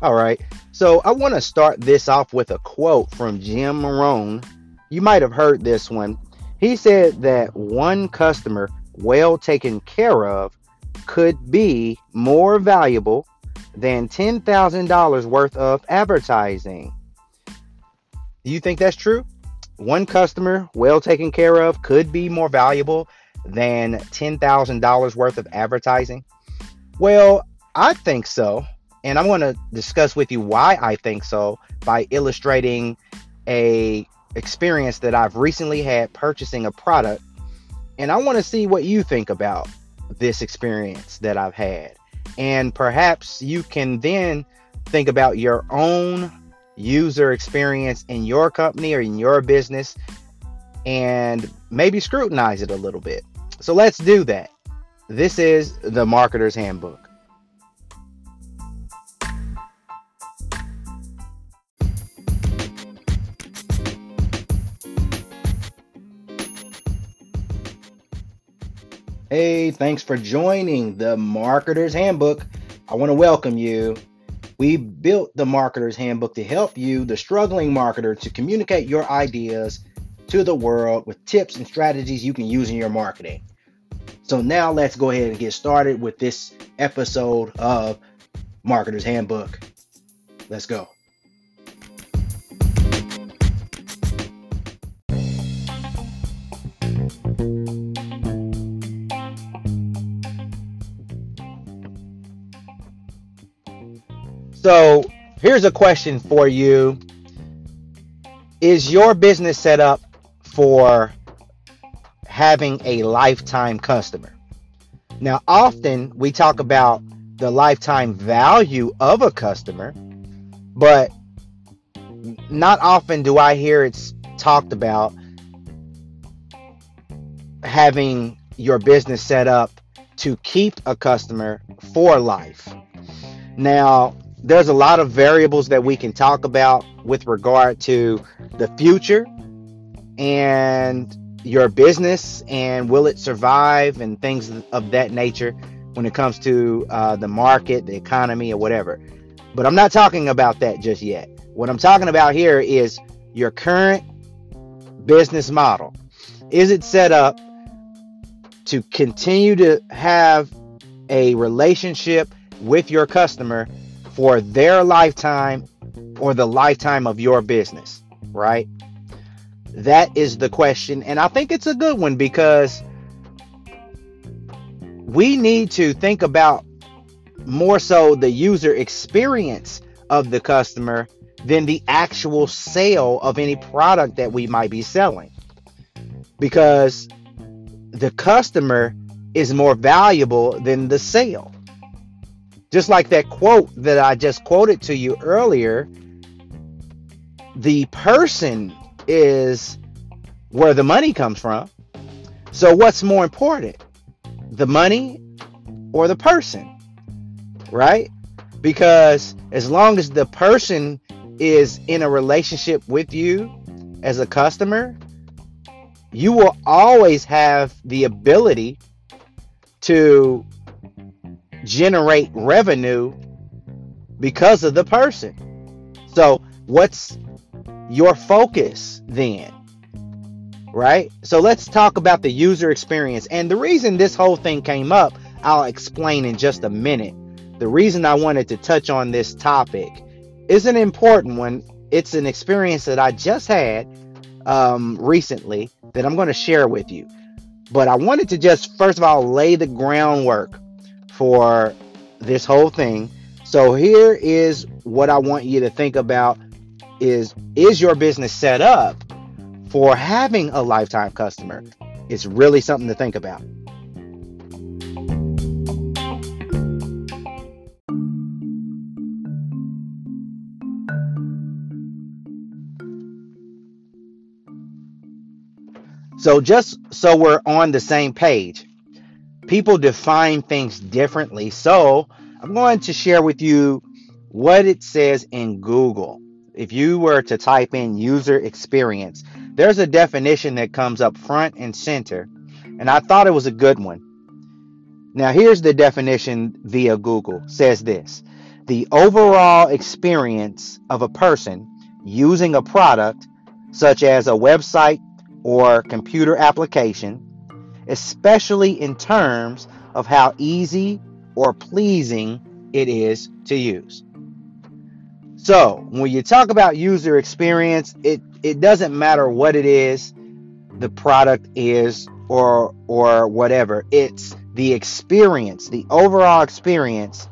All right. So I want to start this off with a quote from Jim Rohn. You might have heard this one. He said that one customer well taken care of could be more valuable than $10,000 worth of advertising. Do you think that's true? One customer well taken care of could be more valuable than $10,000 worth of advertising? Well, I think so. And I'm going to discuss with you why I think so by illustrating a experience that I've recently had purchasing a product. And I want to see what you think about this experience that I've had. And perhaps you can then think about your own user experience in your company or in your business and maybe scrutinize it a little bit. So let's do that. This is the Marketer's Handbook. Hey, thanks for joining the Marketer's Handbook. I want to welcome you. We built the Marketer's Handbook to help you, the struggling marketer, to communicate your ideas to the world with tips and strategies you can use in your marketing. So, now let's go ahead and get started with this episode of Marketer's Handbook. Let's go. So here's a question for you Is your business set up for having a lifetime customer? Now, often we talk about the lifetime value of a customer, but not often do I hear it's talked about having your business set up to keep a customer for life. Now, there's a lot of variables that we can talk about with regard to the future and your business and will it survive and things of that nature when it comes to uh, the market, the economy, or whatever. But I'm not talking about that just yet. What I'm talking about here is your current business model. Is it set up to continue to have a relationship with your customer for their lifetime or the lifetime of your business, right? That is the question. And I think it's a good one because we need to think about more so the user experience of the customer than the actual sale of any product that we might be selling. Because the customer is more valuable than the sale. Just like that quote that I just quoted to you earlier, the person is where the money comes from. So, what's more important, the money or the person? Right? Because as long as the person is in a relationship with you as a customer, you will always have the ability to generate revenue because of the person. So, what's your focus then? Right? So, let's talk about the user experience. And the reason this whole thing came up, I'll explain in just a minute. The reason I wanted to touch on this topic is an important one. It's an experience that I just had um, recently that I'm going to share with you. But I wanted to just, first of all, lay the groundwork for this whole thing. So here is what I want you to think about is is your business set up for having a lifetime customer? It's really something to think about. So just so we're on the same page, people define things differently. So I'm going to share with you what it says in Google. If you were to type in user experience, there's a definition that comes up front and center, and I thought it was a good one. Now, here's the definition via Google. Says this the overall experience of a person using a product such as a website or computer application, especially in terms of how easy or pleasing it is to use. So, when you talk about user experience, it, it doesn't matter what it is the product is or or whatever. It's the experience, the overall experience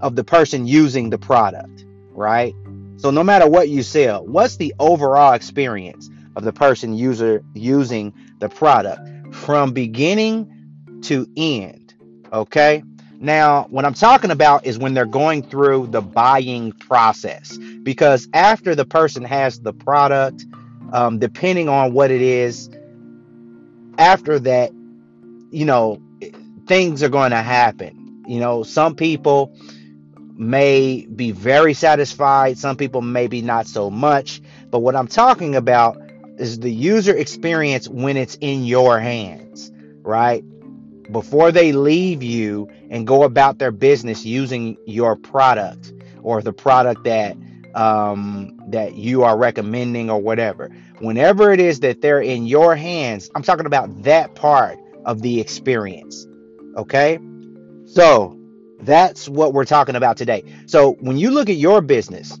of the person using the product, right? So no matter what you sell, what's the overall experience of the person user using the product from beginning to end? Okay? Now, what I'm talking about is when they're going through the buying process. Because after the person has the product, um, depending on what it is, after that, you know, things are going to happen. You know, some people may be very satisfied, some people maybe not so much. But what I'm talking about is the user experience when it's in your hands, right? Before they leave you and go about their business using your product or the product that um, that you are recommending or whatever. Whenever it is that they're in your hands, I'm talking about that part of the experience. Okay? So, that's what we're talking about today. So when you look at your business,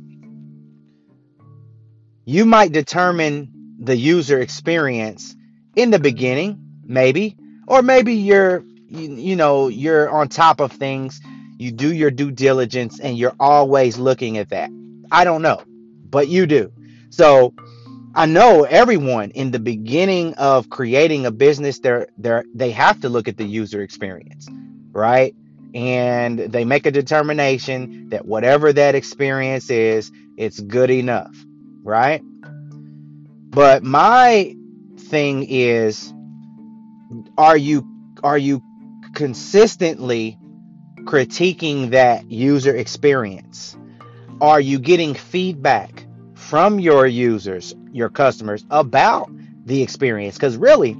you might determine the user experience in the beginning, maybe, or maybe you're you, you know, you're on top of things, you do your due diligence and you're always looking at that. I don't know, but you do. So I know everyone in the beginning of creating a business, they're, they're, they have to look at the user experience, right? and they make a determination that whatever that experience is, it's good enough, right? But my thing is are you are you consistently critiquing that user experience? Are you getting feedback from your users, your customers about the experience? Cuz really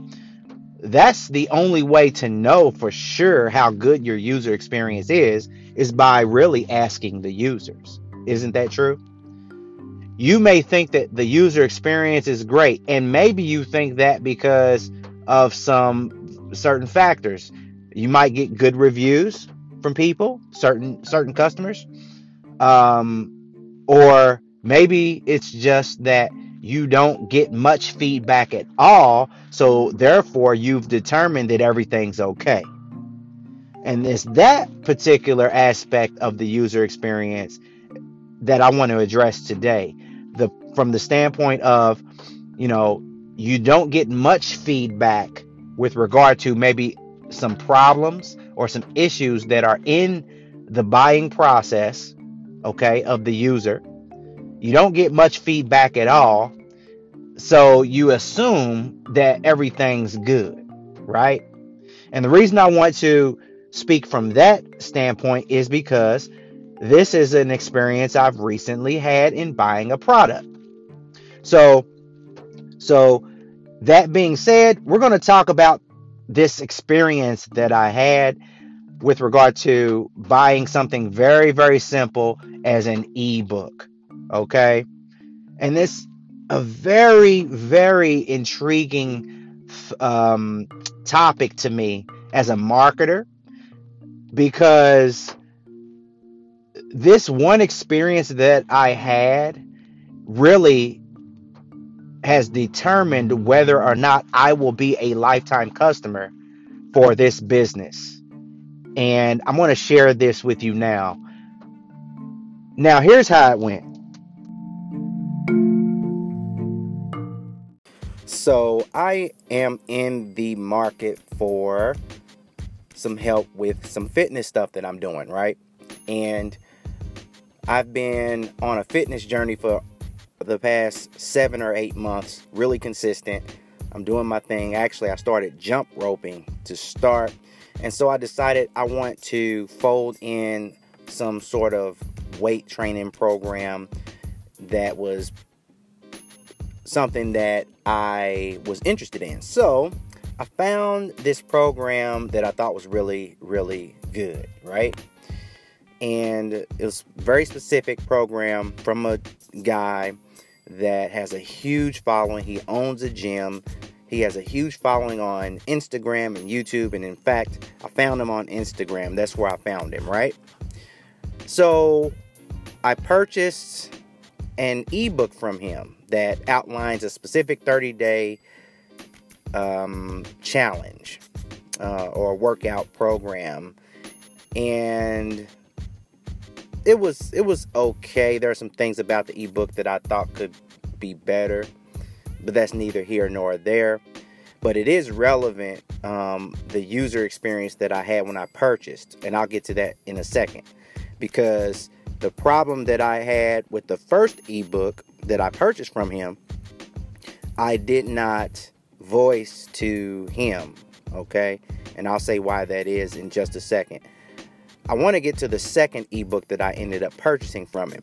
that's the only way to know for sure how good your user experience is is by really asking the users isn't that true you may think that the user experience is great and maybe you think that because of some certain factors you might get good reviews from people certain certain customers um, or maybe it's just that you don't get much feedback at all. So therefore, you've determined that everything's okay. And it's that particular aspect of the user experience that I want to address today. From the standpoint of, you know, you don't get much feedback with regard to maybe some problems or some issues that are in the buying process, okay, of the user you don't get much feedback at all. So you assume that everything's good, right? And the reason I want to speak from that standpoint is because this is an experience I've recently had in buying a product. So so that being said, we're going to talk about this experience that I had with regard to buying something very very simple as an ebook. Okay. And this a very, very intriguing um, topic to me as a marketer because this one experience that I had really has determined whether or not I will be a lifetime customer for this business. And I'm going to share this with you now. Now, here's how it went. So I am in the market for some help with some fitness stuff that I'm doing, right? And I've been on a fitness journey for the past seven or eight months, really consistent. I'm doing my thing. Actually, I started jump roping to start. And so I decided I want to fold in some sort of weight training program that was something that I was interested in. So I found this program that I thought was really, really good, right? and it was a very specific program from a guy that has a huge following. He owns a gym. He has a huge following on Instagram and YouTube. And in fact, I found him on Instagram. That's where I found him, right? So I purchased an ebook from him that outlines a specific 30 day um, challenge uh, or workout program. And it was it was okay. There are some things about the ebook that I thought could be better, but that's neither here nor there. But it is relevant um, the user experience that I had when I purchased, and I'll get to that in a second. Because the problem that I had with the first ebook that I purchased from him, I did not voice to him. Okay, and I'll say why that is in just a second. I want to get to the second ebook that I ended up purchasing from him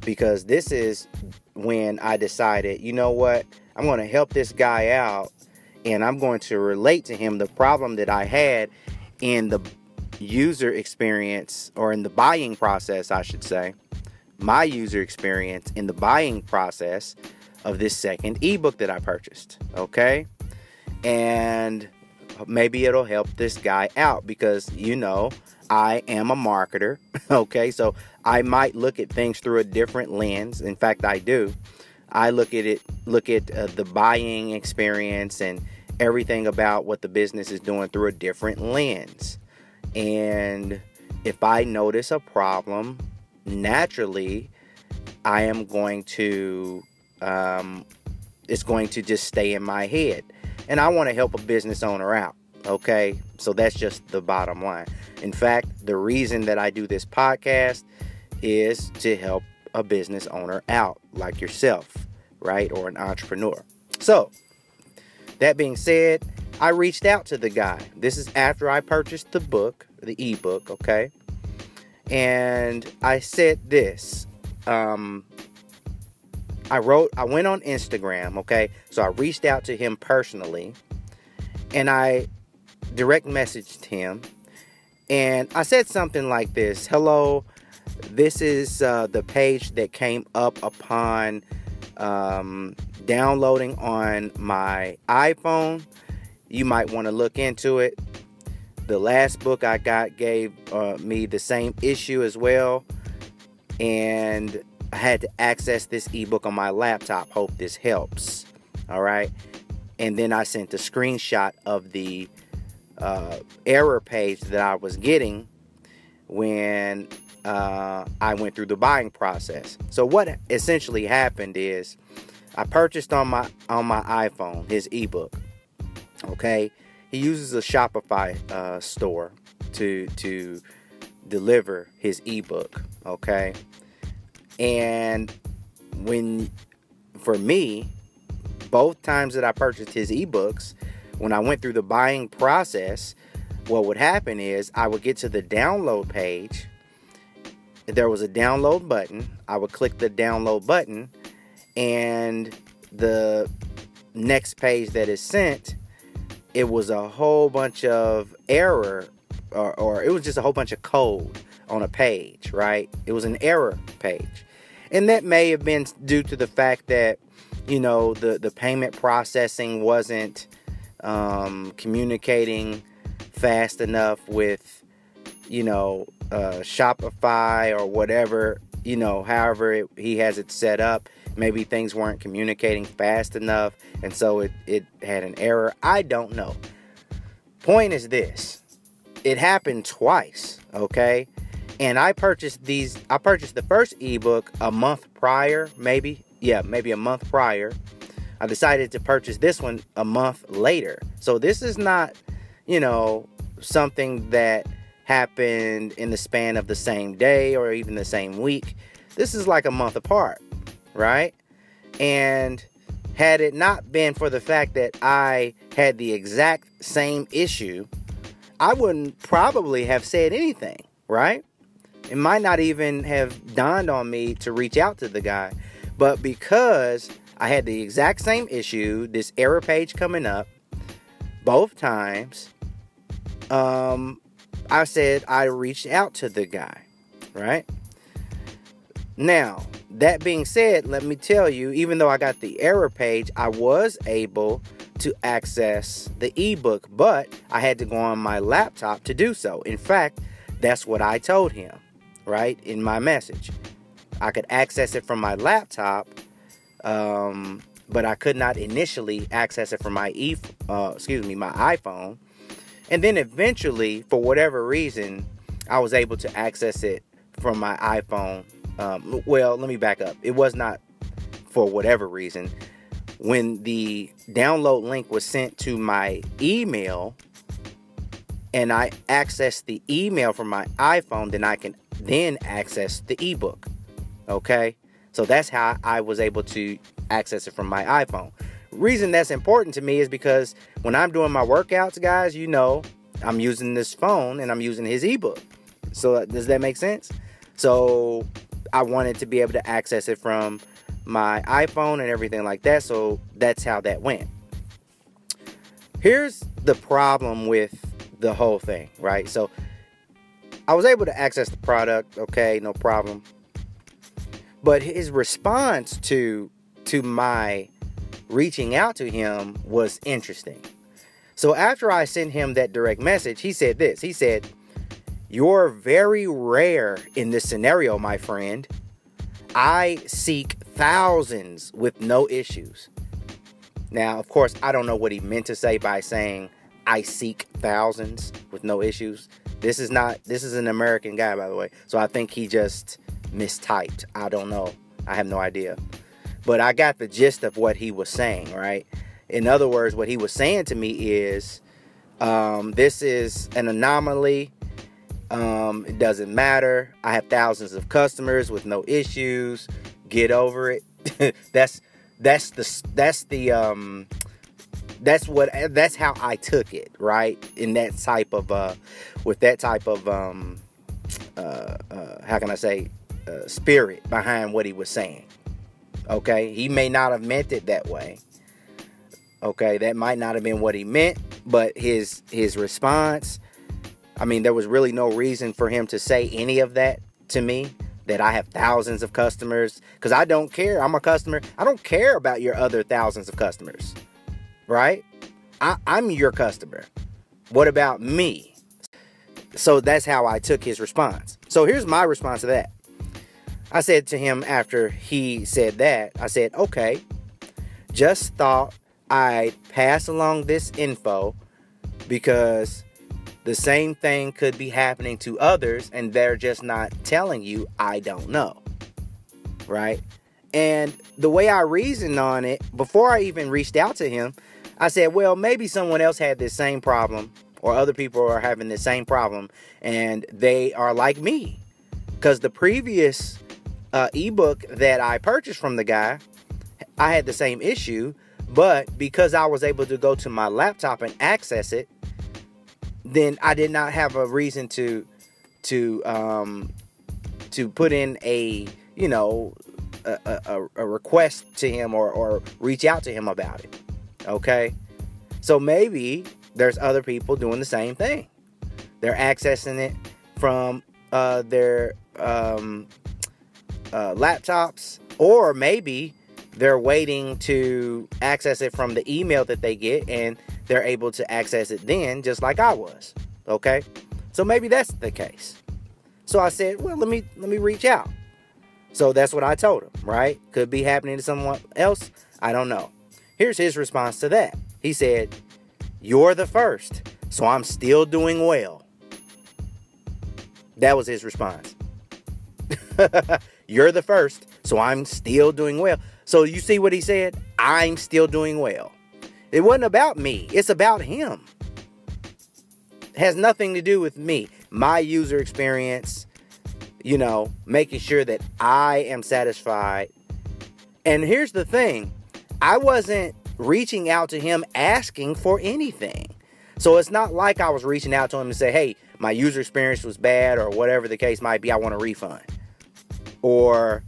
because this is when I decided, you know what, I'm going to help this guy out and I'm going to relate to him the problem that I had in the user experience or in the buying process, I should say, my user experience in the buying process of this second ebook that I purchased. Okay. And maybe it'll help this guy out because, you know, I am a marketer. Okay, so I might look at things through a different lens. In fact, I do. I look at it, look at uh, the buying experience and everything about what the business is doing through a different lens. And if I notice a problem, naturally, I am going to, um, it's going to just stay in my head. And I want to help a business owner out. Okay, so that's just the bottom line. In fact, the reason that I do this podcast is to help a business owner out, like yourself, right? Or an entrepreneur. So, that being said, I reached out to the guy. This is after I purchased the book, the ebook, okay? And I said this. Um, I wrote, I went on Instagram, okay? So I reached out to him personally and I direct messaged him and I said something like this Hello, this is uh, the page that came up upon um, downloading on my iPhone. You might want to look into it. The last book I got gave uh, me the same issue as well. And I had to access this ebook on my laptop. Hope this helps. All right. And then I sent a screenshot of the uh, error page that I was getting when uh, I went through the buying process. So what essentially happened is I purchased on my on my iPhone his ebook. Okay, he uses a Shopify uh, store to to deliver his ebook. Okay, and when for me, both times that I purchased his ebooks, when I went through the buying process, what would happen is I would get to the download page. There was a download button. I would click the download button, and the next page that is sent, it was a whole bunch of error, or, or it was just a whole bunch of code on a page, right? It was an error page. And that may have been due to the fact that, you know, the, the payment processing wasn't um, communicating fast enough with, you know, uh, Shopify or whatever, you know, however it, he has it set up. Maybe things weren't communicating fast enough, and so it, it had an error. I don't know. Point is this it happened twice, okay? And I purchased these, I purchased the first ebook a month prior, maybe, yeah, maybe a month prior. I decided to purchase this one a month later. So this is not, you know, something that happened in the span of the same day or even the same week. This is like a month apart, right? And had it not been for the fact that I had the exact same issue, I wouldn't probably have said anything, right? It might not even have dawned on me to reach out to the guy. But because I had the exact same issue, this error page coming up both times. Um, I said I reached out to the guy, right? Now, that being said, let me tell you, even though I got the error page, I was able to access the ebook, but I had to go on my laptop to do so. In fact, that's what I told him, right, in my message. I could access it from my laptop, um, but I could not initially access it from my e, uh, excuse me, my iPhone. And then eventually, for whatever reason, I was able to access it from my iPhone. Um, well, let me back up. It was not for whatever reason. When the download link was sent to my email, and I access the email from my iPhone, then I can then access the ebook. Okay? So that's how I was able to access it from my iPhone. Reason that's important to me is because when I'm doing my workouts, guys, you know, I'm using this phone and I'm using his ebook. So uh, does that make sense? So I wanted to be able to access it from my iPhone and everything like that. So that's how that went. Here's the problem with the whole thing, right? So I was able to access the product, okay, no problem. But his response to to my reaching out to him was interesting. So after I sent him that direct message, he said this. He said, "You're very rare in this scenario, my friend. I seek thousands with no issues." Now, of course, I don't know what he meant to say by saying I seek thousands with no issues. This is not this is an American guy by the way. So I think he just mistyped. I don't know. I have no idea. But I got the gist of what he was saying, right? In other words, what he was saying to me is um, this is an anomaly. Um, it doesn't matter. I have thousands of customers with no issues. Get over it. that's that's the that's the um that's what that's how I took it, right? In that type of uh with that type of um uh, uh how can I say uh, spirit behind what he was saying. Okay, he may not have meant it that way. Okay, that might not have been what he meant, but his his response, I mean, there was really no reason for him to say any of that to me that I have thousands of customers because I don't care. I'm a customer. I don't care about your other thousands of customers, right? I, I'm your customer. What about me? So that's how I took his response. So here's my response to that. I said to him after he said that, I said, okay, just thought I'd pass along this info because the same thing could be happening to others and they're just not telling you, I don't know. Right? And the way I reasoned on it, before I even reached out to him, I said, well, maybe someone else had this same problem or other people are having the same problem and they are like me. Because the previous uh, ebook that I purchased from the guy, I had the same issue, but because I was able to go to my laptop and access it, then I did not have a reason to to um, to put in a you know a, a, a request to him or, or reach out to him about it. Okay, so maybe there's other people doing the same thing. They're accessing it from uh, their um, uh, laptops, or maybe they're waiting to access it from the email that they get and they're able to access it then, just like I was. Okay, so maybe that's the case. So I said, well, let me let me reach out. So that's what I told him. Right? Could be happening to someone else. I don't know. Here's his response to that. He said, "You're the first, so I'm still doing well." That was his response. You're the first, so I'm still doing well. So you see what he said? I'm still doing well. It wasn't about me, it's about him. It has nothing to do with me, my user experience, you know, making sure that I am satisfied. And here's the thing I wasn't reaching out to him asking for anything. So it's not like I was reaching out to him and say, hey, my user experience was bad or whatever the case might be, I want a refund or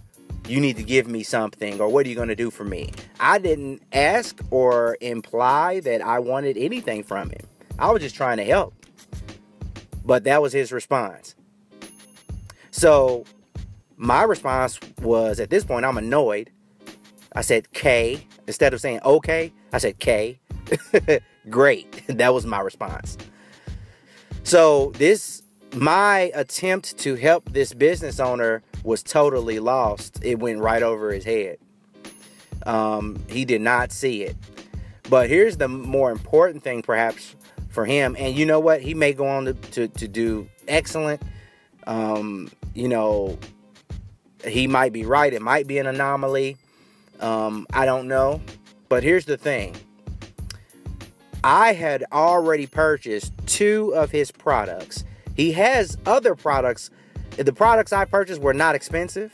you need to give me something or what are you going to do for me i didn't ask or imply that i wanted anything from him i was just trying to help but that was his response So my response was at this point, I'm annoyed. I said K. Instead of saying okay, I said K. Great. That was my response. So this my attempt to help this business owner was totally lost. It went right over his head. Um, he did not see it. But here's the more important thing, perhaps, for him. And you know what? He may go on to, to, to do excellent. Um, you know, he might be right. It might be an anomaly. Um, I don't know. But here's the thing I had already purchased two of his products. He has other products. The products I purchased were not expensive,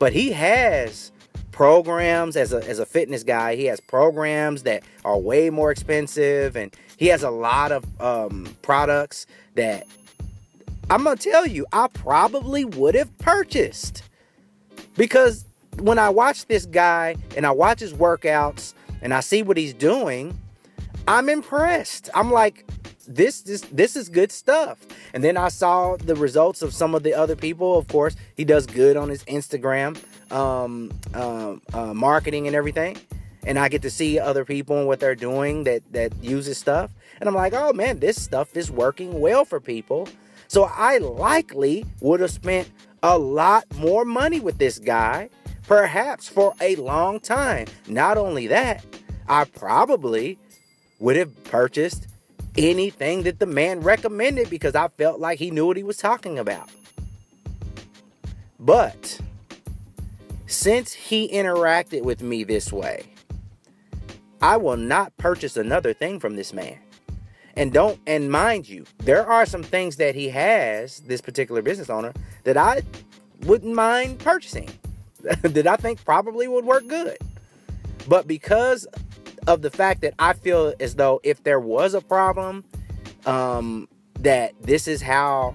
but he has programs as a, as a fitness guy. He has programs that are way more expensive, and he has a lot of um, products that I'm gonna tell you, I probably would have purchased because when I watch this guy and I watch his workouts and I see what he's doing, I'm impressed. I'm like, this this this is good stuff. And then I saw the results of some of the other people. Of course, he does good on his Instagram um, uh, uh, marketing and everything. And I get to see other people and what they're doing that that uses stuff. And I'm like, oh man, this stuff is working well for people. So I likely would have spent a lot more money with this guy, perhaps for a long time. Not only that, I probably would have purchased anything that the man recommended because I felt like he knew what he was talking about. But since he interacted with me this way, I will not purchase another thing from this man. And don't, and mind you, there are some things that he has, this particular business owner, that I wouldn't mind purchasing, that I think probably would work good. But because of the fact that I feel as though if there was a problem, um, that this is how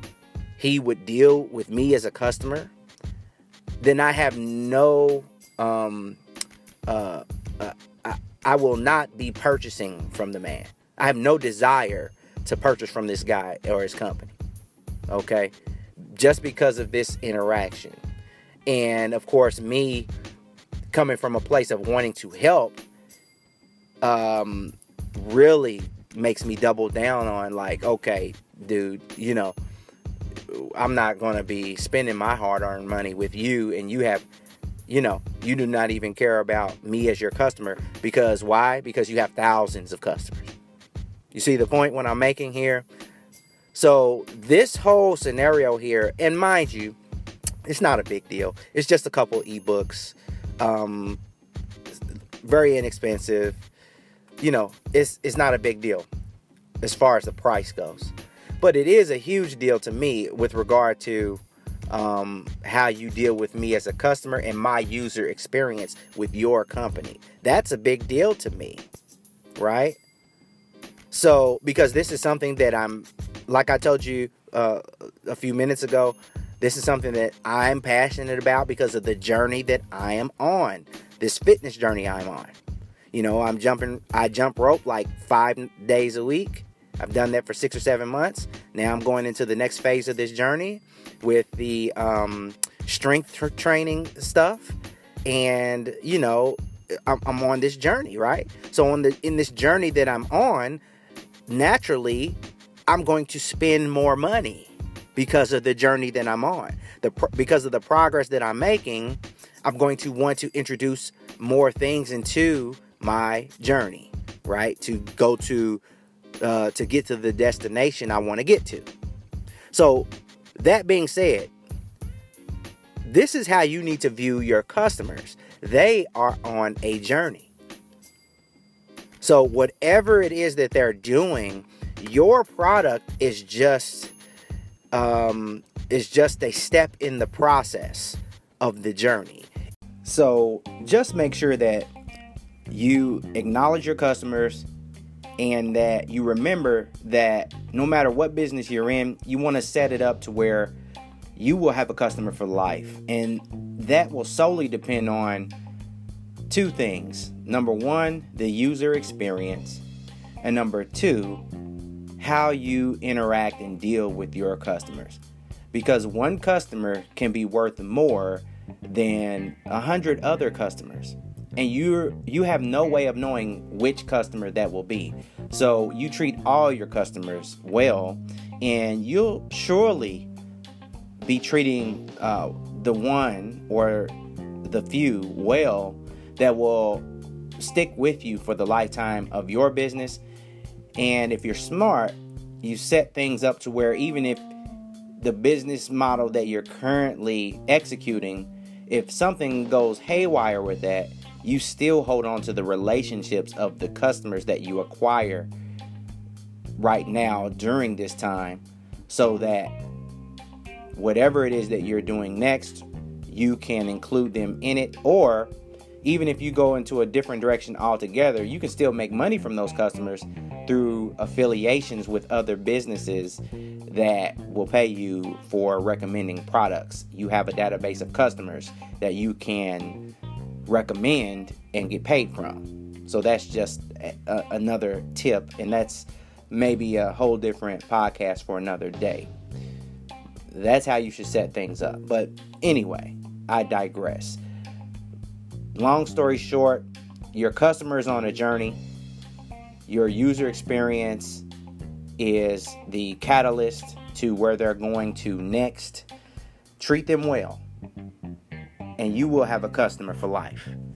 he would deal with me as a customer, then I have no, um, uh, uh, I, I will not be purchasing from the man. I have no desire to purchase from this guy or his company. Okay, just because of this interaction, and of course, me coming from a place of wanting to help um, really makes me double down on like, okay, dude, you know, I'm not going to be spending my hard-earned money with you, and you have, you know, you do not even care about me as your customer because why? Because you have thousands of customers. You see the point what I'm making here? So this whole scenario here, and mind you, it's not a big deal. It's just a couple ebooks, um, very inexpensive you know, it's it's not a big deal as far as the price goes. But it is a huge deal to me with regard to um, how you deal with me as a customer and my user experience with your company. That's a big deal to me, right? So, because this is something that I'm, like I told you uh, a few minutes ago, this is something that I'm passionate about because of the journey that I am on, this fitness journey I'm on. You know, I'm jumping, I jump rope like five days a week. I've done that for six or seven months. Now I'm going into the next phase of this journey with the um, strength training stuff. And, you know, I'm, I'm on this journey, right? So on the in this journey that I'm on, naturally, I'm going to spend more money because of the journey that I'm on. The because of the progress that I'm making, I'm going to want to introduce more things into my journey, right? To go to uh, to get to the destination I want to get to. So, that being said, this is how you need to view your customers. They are on a journey. So, whatever it is that they're doing, your product is just um, is just a step in the process of the journey. So, just make sure that you acknowledge your customers and that you remember that no matter what business you're in, you want to set it up to where you will have a customer for life. And that will solely depend on two things. Number one, the user experience. And number two, how you interact and deal with your customers. because one customer can be worth more than a hundred other customers and you you have no way of knowing which customer that will be. So you treat all your customers well and you'll surely be treating uh, the one or the few well that will stick with you for the lifetime of your business. And if you're smart you set things up to where even if the business model that you're currently executing if something goes haywire with that, you still hold on to the relationships of the customers that you acquire right now during this time so that whatever it is that you're doing next, you can include them in it or even if you go into a different direction altogether, you can still make money from those customers through affiliations with other businesses that will pay you for recommending products. You have a database of customers that you can recommend and get paid from. So that's just a, another tip, and that's maybe a whole different podcast for another day. That's how you should set things up. But anyway, I digress. Long story short, your customer is on a journey. Your user experience is the catalyst to where they're going to next. Treat them well, and you will have a customer for life.